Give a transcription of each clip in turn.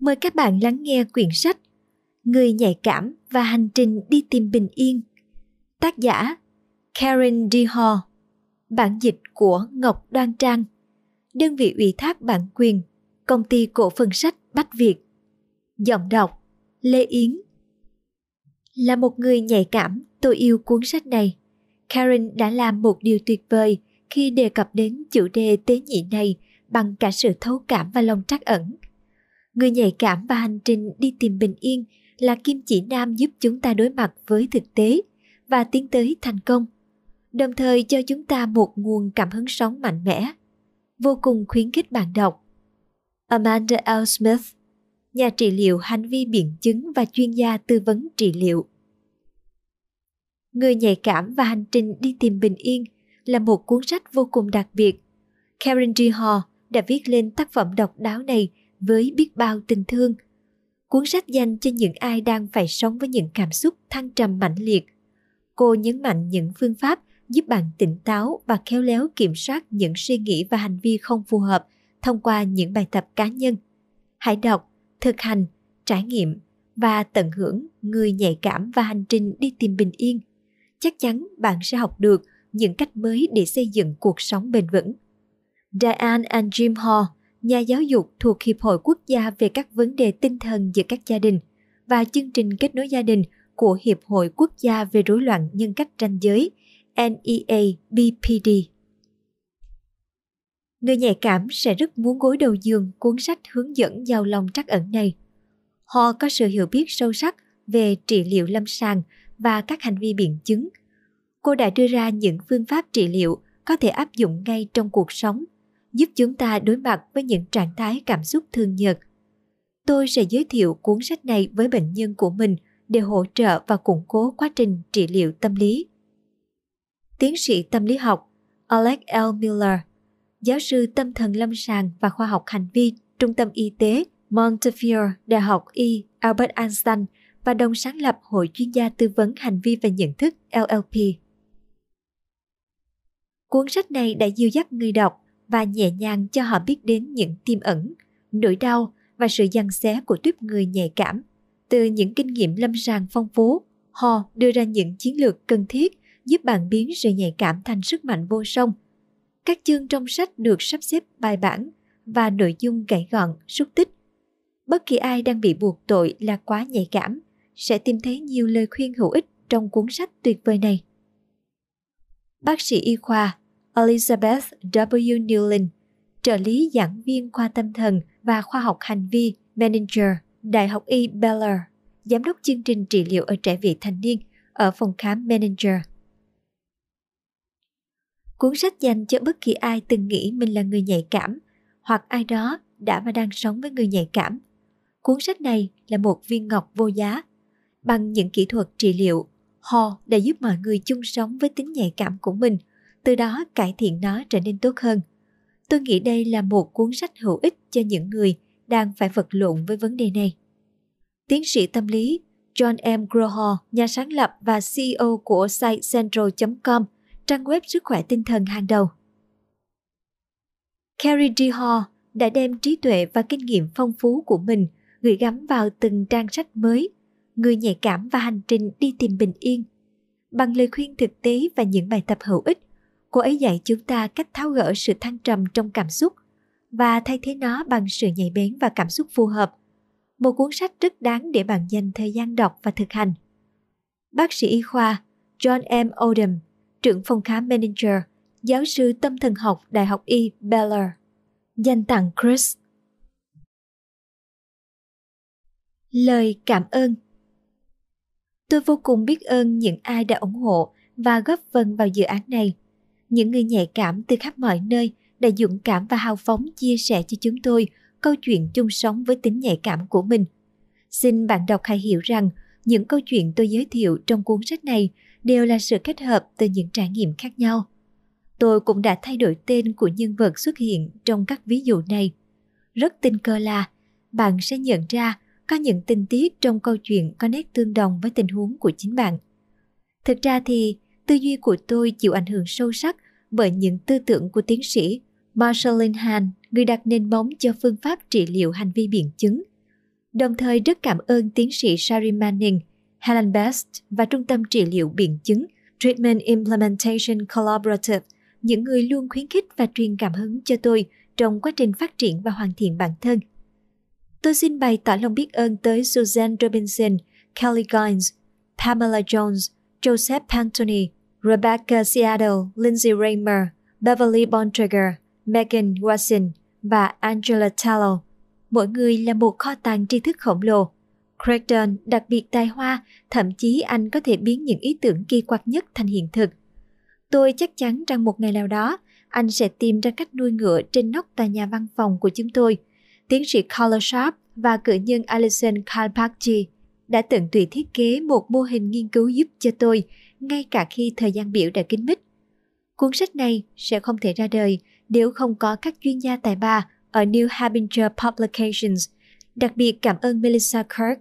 Mời các bạn lắng nghe quyển sách Người nhạy cảm và hành trình đi tìm bình yên. Tác giả Karen D. Hall Bản dịch của Ngọc Đoan Trang Đơn vị ủy thác bản quyền Công ty cổ phần sách Bách Việt Giọng đọc Lê Yến Là một người nhạy cảm, tôi yêu cuốn sách này. Karen đã làm một điều tuyệt vời khi đề cập đến chủ đề tế nhị này bằng cả sự thấu cảm và lòng trắc ẩn – người nhạy cảm và hành trình đi tìm bình yên là kim chỉ nam giúp chúng ta đối mặt với thực tế và tiến tới thành công, đồng thời cho chúng ta một nguồn cảm hứng sống mạnh mẽ, vô cùng khuyến khích bạn đọc. Amanda l. Smith, nhà trị liệu hành vi biện chứng và chuyên gia tư vấn trị liệu. Người nhạy cảm và hành trình đi tìm bình yên là một cuốn sách vô cùng đặc biệt. Karen g. Hall đã viết lên tác phẩm độc đáo này với biết bao tình thương. Cuốn sách dành cho những ai đang phải sống với những cảm xúc thăng trầm mãnh liệt. Cô nhấn mạnh những phương pháp giúp bạn tỉnh táo và khéo léo kiểm soát những suy nghĩ và hành vi không phù hợp thông qua những bài tập cá nhân. Hãy đọc, thực hành, trải nghiệm và tận hưởng người nhạy cảm và hành trình đi tìm bình yên. Chắc chắn bạn sẽ học được những cách mới để xây dựng cuộc sống bền vững. Diane and Jim Hall nhà giáo dục thuộc Hiệp hội Quốc gia về các vấn đề tinh thần giữa các gia đình và chương trình kết nối gia đình của Hiệp hội Quốc gia về rối loạn nhân cách ranh giới NEA-BPD. Người nhạy cảm sẽ rất muốn gối đầu giường cuốn sách hướng dẫn giàu lòng trắc ẩn này. Họ có sự hiểu biết sâu sắc về trị liệu lâm sàng và các hành vi biện chứng. Cô đã đưa ra những phương pháp trị liệu có thể áp dụng ngay trong cuộc sống giúp chúng ta đối mặt với những trạng thái cảm xúc thường nhật. Tôi sẽ giới thiệu cuốn sách này với bệnh nhân của mình để hỗ trợ và củng cố quá trình trị liệu tâm lý. Tiến sĩ tâm lý học Alex L. Miller, giáo sư tâm thần lâm sàng và khoa học hành vi Trung tâm Y tế Montefiore, Đại học Y Albert Einstein và đồng sáng lập Hội chuyên gia tư vấn hành vi và nhận thức LLP. Cuốn sách này đã dìu dắt người đọc và nhẹ nhàng cho họ biết đến những tiềm ẩn, nỗi đau và sự giằng xé của tuyếp người nhạy cảm. Từ những kinh nghiệm lâm sàng phong phú, họ đưa ra những chiến lược cần thiết giúp bạn biến sự nhạy cảm thành sức mạnh vô song. Các chương trong sách được sắp xếp bài bản và nội dung gãy gọn, xúc tích. Bất kỳ ai đang bị buộc tội là quá nhạy cảm sẽ tìm thấy nhiều lời khuyên hữu ích trong cuốn sách tuyệt vời này. Bác sĩ y khoa Elizabeth W. Newlin, trợ lý giảng viên khoa tâm thần và khoa học hành vi Manager, Đại học Y Baylor, giám đốc chương trình trị liệu ở trẻ vị thành niên ở phòng khám Manager. Cuốn sách dành cho bất kỳ ai từng nghĩ mình là người nhạy cảm hoặc ai đó đã và đang sống với người nhạy cảm. Cuốn sách này là một viên ngọc vô giá. Bằng những kỹ thuật trị liệu, họ đã giúp mọi người chung sống với tính nhạy cảm của mình – từ đó cải thiện nó trở nên tốt hơn. Tôi nghĩ đây là một cuốn sách hữu ích cho những người đang phải vật lộn với vấn đề này. Tiến sĩ tâm lý John M. Grohol, nhà sáng lập và CEO của site central.com, trang web sức khỏe tinh thần hàng đầu. Carrie D. Hall đã đem trí tuệ và kinh nghiệm phong phú của mình gửi gắm vào từng trang sách mới, người nhạy cảm và hành trình đi tìm bình yên. Bằng lời khuyên thực tế và những bài tập hữu ích, cô ấy dạy chúng ta cách tháo gỡ sự thăng trầm trong cảm xúc và thay thế nó bằng sự nhạy bén và cảm xúc phù hợp. Một cuốn sách rất đáng để bạn dành thời gian đọc và thực hành. Bác sĩ y khoa John M. Odom, trưởng phòng khám manager, giáo sư tâm thần học Đại học Y Baylor, dành tặng Chris. Lời cảm ơn Tôi vô cùng biết ơn những ai đã ủng hộ và góp phần vào dự án này – những người nhạy cảm từ khắp mọi nơi đã dũng cảm và hào phóng chia sẻ cho chúng tôi câu chuyện chung sống với tính nhạy cảm của mình. Xin bạn đọc hãy hiểu rằng những câu chuyện tôi giới thiệu trong cuốn sách này đều là sự kết hợp từ những trải nghiệm khác nhau. Tôi cũng đã thay đổi tên của nhân vật xuất hiện trong các ví dụ này. Rất tình cờ là bạn sẽ nhận ra có những tình tiết trong câu chuyện có nét tương đồng với tình huống của chính bạn. Thực ra thì tư duy của tôi chịu ảnh hưởng sâu sắc bởi những tư tưởng của tiến sĩ Marshall Linhan, người đặt nền móng cho phương pháp trị liệu hành vi biện chứng. Đồng thời rất cảm ơn tiến sĩ Shari Manning, Helen Best và Trung tâm trị liệu biện chứng Treatment Implementation Collaborative, những người luôn khuyến khích và truyền cảm hứng cho tôi trong quá trình phát triển và hoàn thiện bản thân. Tôi xin bày tỏ lòng biết ơn tới Suzanne Robinson, Kelly Gines, Pamela Jones, Joseph Pantoni, Rebecca Seattle, Lindsay Raymer, Beverly Bontrager, Megan Watson và Angela Tallow. Mỗi người là một kho tàng tri thức khổng lồ. Craigton đặc biệt tài hoa, thậm chí anh có thể biến những ý tưởng kỳ quặc nhất thành hiện thực. Tôi chắc chắn rằng một ngày nào đó, anh sẽ tìm ra cách nuôi ngựa trên nóc tòa nhà văn phòng của chúng tôi. Tiến sĩ Carla Sharp và cử nhân Alison Kalpakji đã tận tụy thiết kế một mô hình nghiên cứu giúp cho tôi, ngay cả khi thời gian biểu đã kín mít. Cuốn sách này sẽ không thể ra đời nếu không có các chuyên gia tài ba ở New Hampshire Publications. Đặc biệt cảm ơn Melissa Kirk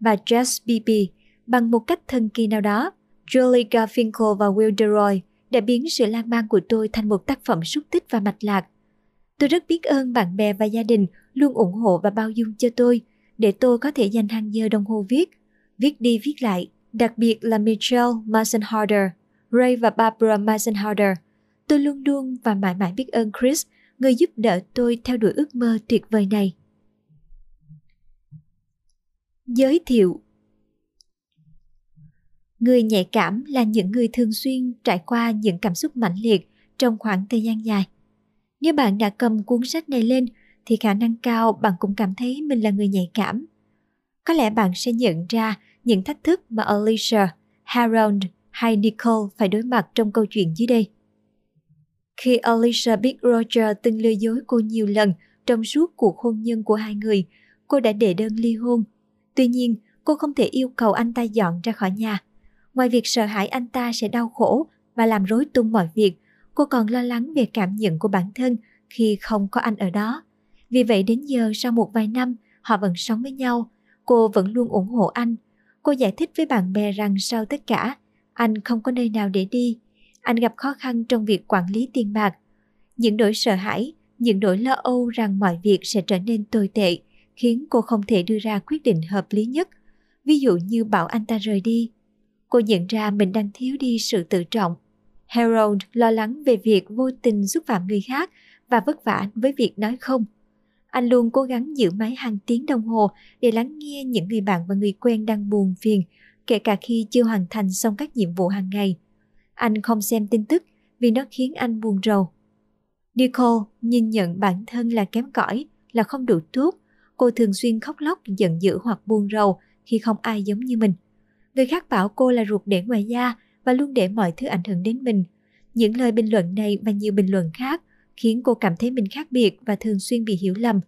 và Jess Beebe bằng một cách thần kỳ nào đó. Julie Garfinkel và Will DeRoy đã biến sự lan man của tôi thành một tác phẩm xúc tích và mạch lạc. Tôi rất biết ơn bạn bè và gia đình luôn ủng hộ và bao dung cho tôi để tôi có thể dành hàng giờ đồng hồ viết, viết đi viết lại, đặc biệt là Michelle Masenharder, Ray và Barbara Masenharder. Tôi luôn luôn và mãi mãi biết ơn Chris, người giúp đỡ tôi theo đuổi ước mơ tuyệt vời này. Giới thiệu Người nhạy cảm là những người thường xuyên trải qua những cảm xúc mãnh liệt trong khoảng thời gian dài. Nếu bạn đã cầm cuốn sách này lên thì khả năng cao bạn cũng cảm thấy mình là người nhạy cảm. Có lẽ bạn sẽ nhận ra những thách thức mà Alicia, Harold hay Nicole phải đối mặt trong câu chuyện dưới đây. Khi Alicia biết Roger từng lừa dối cô nhiều lần trong suốt cuộc hôn nhân của hai người, cô đã đệ đơn ly hôn. Tuy nhiên, cô không thể yêu cầu anh ta dọn ra khỏi nhà. Ngoài việc sợ hãi anh ta sẽ đau khổ và làm rối tung mọi việc, cô còn lo lắng về cảm nhận của bản thân khi không có anh ở đó. Vì vậy đến giờ sau một vài năm, họ vẫn sống với nhau. Cô vẫn luôn ủng hộ anh. Cô giải thích với bạn bè rằng sau tất cả, anh không có nơi nào để đi. Anh gặp khó khăn trong việc quản lý tiền bạc. Những nỗi sợ hãi, những nỗi lo âu rằng mọi việc sẽ trở nên tồi tệ khiến cô không thể đưa ra quyết định hợp lý nhất. Ví dụ như bảo anh ta rời đi. Cô nhận ra mình đang thiếu đi sự tự trọng. Harold lo lắng về việc vô tình xúc phạm người khác và vất vả với việc nói không. Anh luôn cố gắng giữ máy hàng tiếng đồng hồ để lắng nghe những người bạn và người quen đang buồn phiền, kể cả khi chưa hoàn thành xong các nhiệm vụ hàng ngày. Anh không xem tin tức vì nó khiến anh buồn rầu. Nicole nhìn nhận bản thân là kém cỏi, là không đủ tốt. Cô thường xuyên khóc lóc, giận dữ hoặc buồn rầu khi không ai giống như mình. Người khác bảo cô là ruột để ngoài da và luôn để mọi thứ ảnh hưởng đến mình. Những lời bình luận này và nhiều bình luận khác khiến cô cảm thấy mình khác biệt và thường xuyên bị hiểu lầm.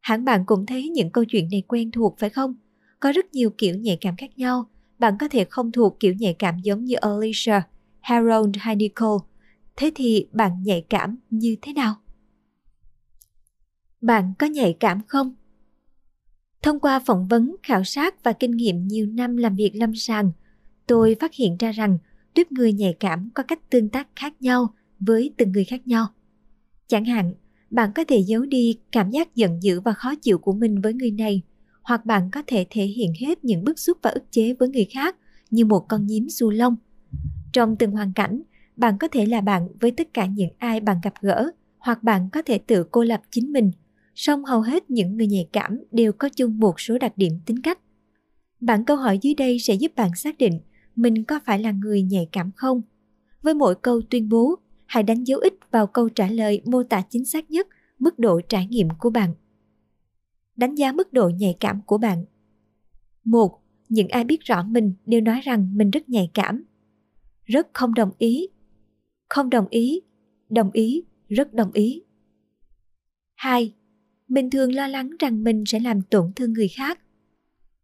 Hẳn bạn cũng thấy những câu chuyện này quen thuộc phải không? Có rất nhiều kiểu nhạy cảm khác nhau. Bạn có thể không thuộc kiểu nhạy cảm giống như Alicia, Harold hay Nicole. Thế thì bạn nhạy cảm như thế nào? Bạn có nhạy cảm không? Thông qua phỏng vấn, khảo sát và kinh nghiệm nhiều năm làm việc lâm sàng, tôi phát hiện ra rằng tuyếp người nhạy cảm có cách tương tác khác nhau với từng người khác nhau. Chẳng hạn, bạn có thể giấu đi cảm giác giận dữ và khó chịu của mình với người này, hoặc bạn có thể thể hiện hết những bức xúc và ức chế với người khác như một con nhím du lông. Trong từng hoàn cảnh, bạn có thể là bạn với tất cả những ai bạn gặp gỡ, hoặc bạn có thể tự cô lập chính mình. Song hầu hết những người nhạy cảm đều có chung một số đặc điểm tính cách. Bản câu hỏi dưới đây sẽ giúp bạn xác định mình có phải là người nhạy cảm không. Với mỗi câu tuyên bố, hãy đánh dấu ích vào câu trả lời mô tả chính xác nhất mức độ trải nghiệm của bạn. Đánh giá mức độ nhạy cảm của bạn. một, Những ai biết rõ mình đều nói rằng mình rất nhạy cảm. Rất không đồng ý. Không đồng ý. Đồng ý. Rất đồng ý. 2. mình thường lo lắng rằng mình sẽ làm tổn thương người khác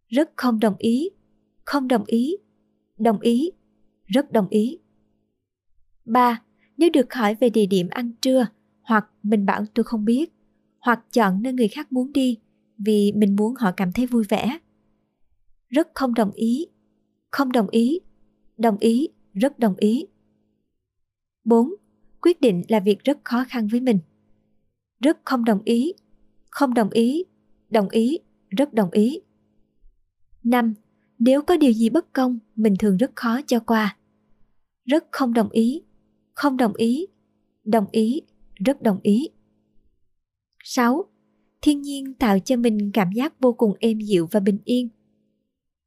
rất không đồng ý không đồng ý đồng ý rất đồng ý 3. Nếu được hỏi về địa điểm ăn trưa, hoặc mình bảo tôi không biết, hoặc chọn nơi người khác muốn đi vì mình muốn họ cảm thấy vui vẻ. Rất không đồng ý, không đồng ý, đồng ý, rất đồng ý. 4. Quyết định là việc rất khó khăn với mình. Rất không đồng ý, không đồng ý, đồng ý, rất đồng ý. 5. Nếu có điều gì bất công, mình thường rất khó cho qua. Rất không đồng ý, không đồng ý, đồng ý, rất đồng ý. 6. Thiên nhiên tạo cho mình cảm giác vô cùng êm dịu và bình yên.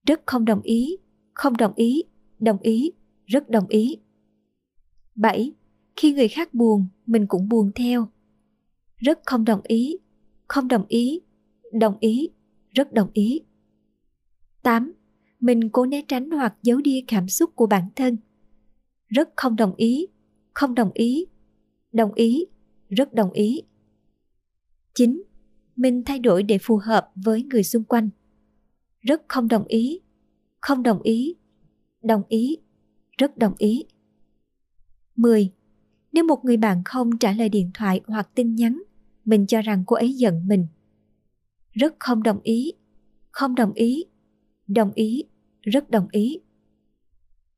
Rất không đồng ý, không đồng ý, đồng ý, rất đồng ý. 7. Khi người khác buồn, mình cũng buồn theo. Rất không đồng ý, không đồng ý, đồng ý, rất đồng ý. 8. Mình cố né tránh hoặc giấu đi cảm xúc của bản thân. Rất không đồng ý, không đồng ý, đồng ý, rất đồng ý. 9. Mình thay đổi để phù hợp với người xung quanh. Rất không đồng ý, không đồng ý, đồng ý, rất đồng ý. 10. Nếu một người bạn không trả lời điện thoại hoặc tin nhắn, mình cho rằng cô ấy giận mình. Rất không đồng ý, không đồng ý, đồng ý, rất đồng ý.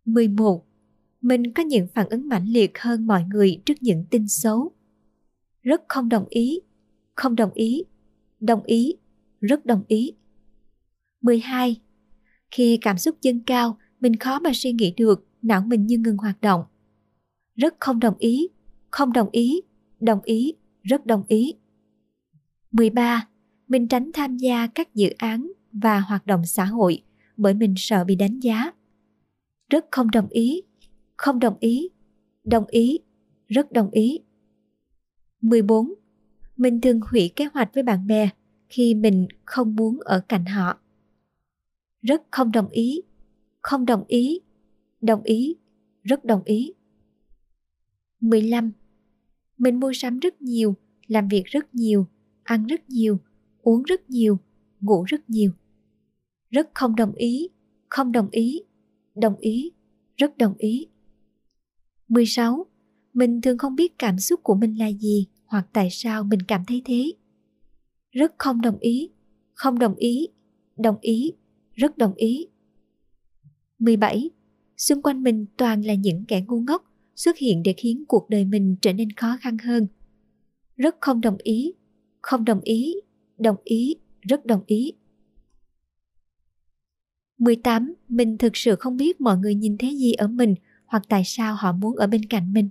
11 mình có những phản ứng mãnh liệt hơn mọi người trước những tin xấu. Rất không đồng ý, không đồng ý, đồng ý, rất đồng ý. 12. Khi cảm xúc dâng cao, mình khó mà suy nghĩ được, não mình như ngừng hoạt động. Rất không đồng ý, không đồng ý, đồng ý, rất đồng ý. 13. Mình tránh tham gia các dự án và hoạt động xã hội bởi mình sợ bị đánh giá. Rất không đồng ý, không đồng ý, đồng ý, rất đồng ý. 14. Mình thường hủy kế hoạch với bạn bè khi mình không muốn ở cạnh họ. Rất không đồng ý, không đồng ý, đồng ý, rất đồng ý. 15. Mình mua sắm rất nhiều, làm việc rất nhiều, ăn rất nhiều, uống rất nhiều, ngủ rất nhiều. Rất không đồng ý, không đồng ý, đồng ý, rất đồng ý. 16. Mình thường không biết cảm xúc của mình là gì hoặc tại sao mình cảm thấy thế. Rất không đồng ý, không đồng ý, đồng ý, rất đồng ý. 17. Xung quanh mình toàn là những kẻ ngu ngốc xuất hiện để khiến cuộc đời mình trở nên khó khăn hơn. Rất không đồng ý, không đồng ý, đồng ý, rất đồng ý. 18. Mình thực sự không biết mọi người nhìn thấy gì ở mình hoặc tại sao họ muốn ở bên cạnh mình.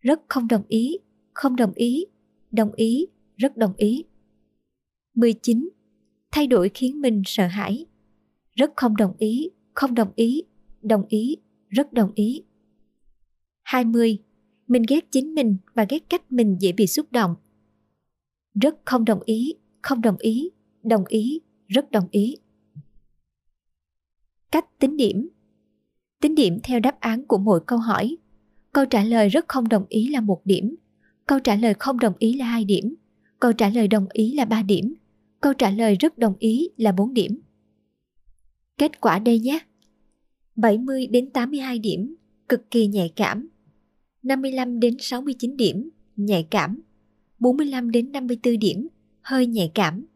Rất không đồng ý, không đồng ý, đồng ý, rất đồng ý. 19. Thay đổi khiến mình sợ hãi. Rất không đồng ý, không đồng ý, đồng ý, rất đồng ý. 20. Mình ghét chính mình và ghét cách mình dễ bị xúc động. Rất không đồng ý, không đồng ý, đồng ý, rất đồng ý. Cách tính điểm tính điểm theo đáp án của mỗi câu hỏi. Câu trả lời rất không đồng ý là một điểm, câu trả lời không đồng ý là hai điểm, câu trả lời đồng ý là 3 điểm, câu trả lời rất đồng ý là 4 điểm. Kết quả đây nhé. 70 đến 82 điểm, cực kỳ nhạy cảm. 55 đến 69 điểm, nhạy cảm. 45 đến 54 điểm, hơi nhạy cảm.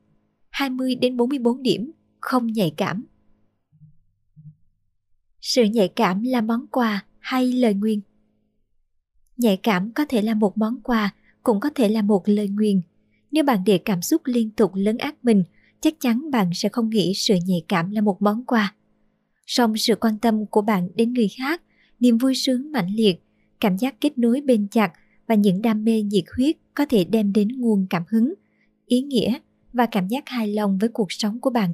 20 đến 44 điểm, không nhạy cảm. Sự nhạy cảm là món quà hay lời nguyền? Nhạy cảm có thể là một món quà, cũng có thể là một lời nguyền. Nếu bạn để cảm xúc liên tục lấn át mình, chắc chắn bạn sẽ không nghĩ sự nhạy cảm là một món quà. Song sự quan tâm của bạn đến người khác, niềm vui sướng mãnh liệt, cảm giác kết nối bền chặt và những đam mê nhiệt huyết có thể đem đến nguồn cảm hứng, ý nghĩa và cảm giác hài lòng với cuộc sống của bạn.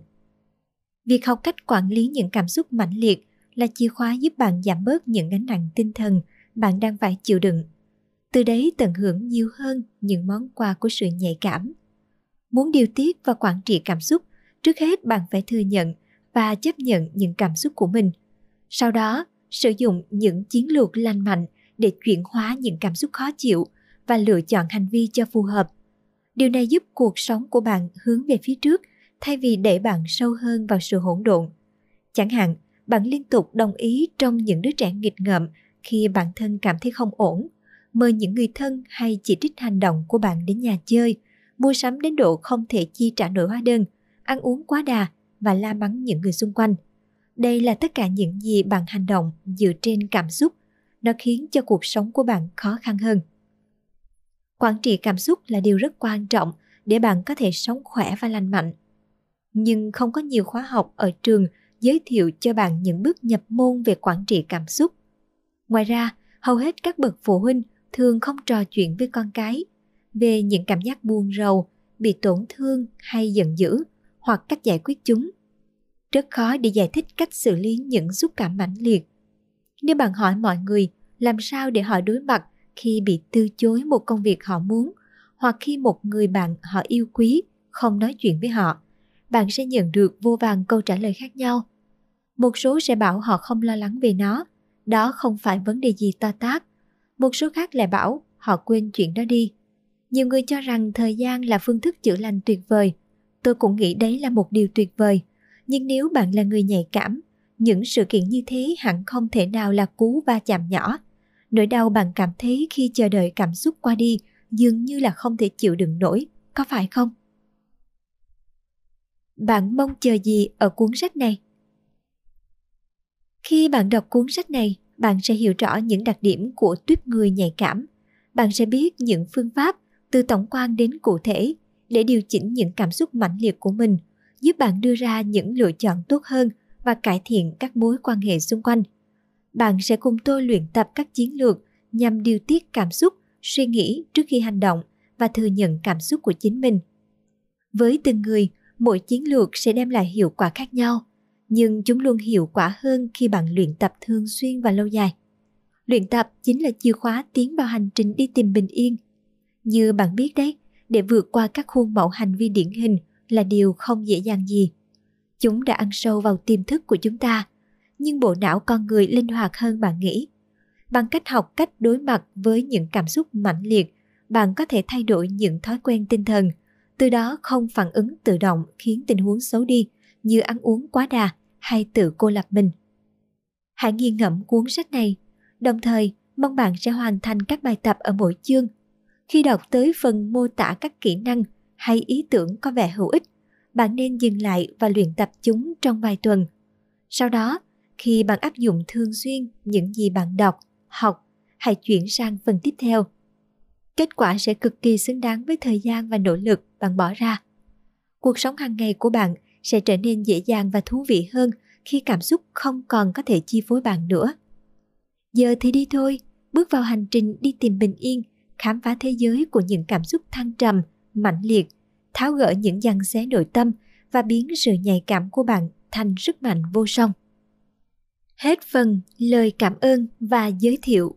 Việc học cách quản lý những cảm xúc mãnh liệt là chìa khóa giúp bạn giảm bớt những gánh nặng tinh thần bạn đang phải chịu đựng. Từ đấy tận hưởng nhiều hơn những món quà của sự nhạy cảm. Muốn điều tiết và quản trị cảm xúc, trước hết bạn phải thừa nhận và chấp nhận những cảm xúc của mình. Sau đó, sử dụng những chiến lược lành mạnh để chuyển hóa những cảm xúc khó chịu và lựa chọn hành vi cho phù hợp. Điều này giúp cuộc sống của bạn hướng về phía trước thay vì đẩy bạn sâu hơn vào sự hỗn độn. Chẳng hạn, bạn liên tục đồng ý trong những đứa trẻ nghịch ngợm khi bản thân cảm thấy không ổn, mời những người thân hay chỉ trích hành động của bạn đến nhà chơi, mua sắm đến độ không thể chi trả nổi hóa đơn, ăn uống quá đà và la mắng những người xung quanh. Đây là tất cả những gì bạn hành động dựa trên cảm xúc. Nó khiến cho cuộc sống của bạn khó khăn hơn. Quản trị cảm xúc là điều rất quan trọng để bạn có thể sống khỏe và lành mạnh. Nhưng không có nhiều khóa học ở trường giới thiệu cho bạn những bước nhập môn về quản trị cảm xúc. Ngoài ra, hầu hết các bậc phụ huynh thường không trò chuyện với con cái về những cảm giác buồn rầu, bị tổn thương hay giận dữ hoặc cách giải quyết chúng. Rất khó để giải thích cách xử lý những xúc cảm mãnh liệt. Nếu bạn hỏi mọi người làm sao để họ đối mặt khi bị từ chối một công việc họ muốn hoặc khi một người bạn họ yêu quý không nói chuyện với họ, bạn sẽ nhận được vô vàng câu trả lời khác nhau. Một số sẽ bảo họ không lo lắng về nó, đó không phải vấn đề gì to tát. Một số khác lại bảo họ quên chuyện đó đi. Nhiều người cho rằng thời gian là phương thức chữa lành tuyệt vời. Tôi cũng nghĩ đấy là một điều tuyệt vời. Nhưng nếu bạn là người nhạy cảm, những sự kiện như thế hẳn không thể nào là cú va chạm nhỏ. Nỗi đau bạn cảm thấy khi chờ đợi cảm xúc qua đi dường như là không thể chịu đựng nổi, có phải không? Bạn mong chờ gì ở cuốn sách này? Khi bạn đọc cuốn sách này, bạn sẽ hiểu rõ những đặc điểm của tuyếp người nhạy cảm. Bạn sẽ biết những phương pháp từ tổng quan đến cụ thể để điều chỉnh những cảm xúc mãnh liệt của mình, giúp bạn đưa ra những lựa chọn tốt hơn và cải thiện các mối quan hệ xung quanh. Bạn sẽ cùng tôi luyện tập các chiến lược nhằm điều tiết cảm xúc, suy nghĩ trước khi hành động và thừa nhận cảm xúc của chính mình. Với từng người, mỗi chiến lược sẽ đem lại hiệu quả khác nhau nhưng chúng luôn hiệu quả hơn khi bạn luyện tập thường xuyên và lâu dài. Luyện tập chính là chìa khóa tiến vào hành trình đi tìm bình yên. Như bạn biết đấy, để vượt qua các khuôn mẫu hành vi điển hình là điều không dễ dàng gì. Chúng đã ăn sâu vào tiềm thức của chúng ta, nhưng bộ não con người linh hoạt hơn bạn nghĩ. Bằng cách học cách đối mặt với những cảm xúc mãnh liệt, bạn có thể thay đổi những thói quen tinh thần, từ đó không phản ứng tự động khiến tình huống xấu đi như ăn uống quá đà hay tự cô lập mình. Hãy nghiền ngẫm cuốn sách này, đồng thời mong bạn sẽ hoàn thành các bài tập ở mỗi chương. Khi đọc tới phần mô tả các kỹ năng hay ý tưởng có vẻ hữu ích, bạn nên dừng lại và luyện tập chúng trong vài tuần. Sau đó, khi bạn áp dụng thường xuyên những gì bạn đọc, học, hãy chuyển sang phần tiếp theo. Kết quả sẽ cực kỳ xứng đáng với thời gian và nỗ lực bạn bỏ ra. Cuộc sống hàng ngày của bạn sẽ trở nên dễ dàng và thú vị hơn khi cảm xúc không còn có thể chi phối bạn nữa. Giờ thì đi thôi, bước vào hành trình đi tìm bình yên, khám phá thế giới của những cảm xúc thăng trầm, mạnh liệt, tháo gỡ những giằng xé nội tâm và biến sự nhạy cảm của bạn thành sức mạnh vô song. Hết phần lời cảm ơn và giới thiệu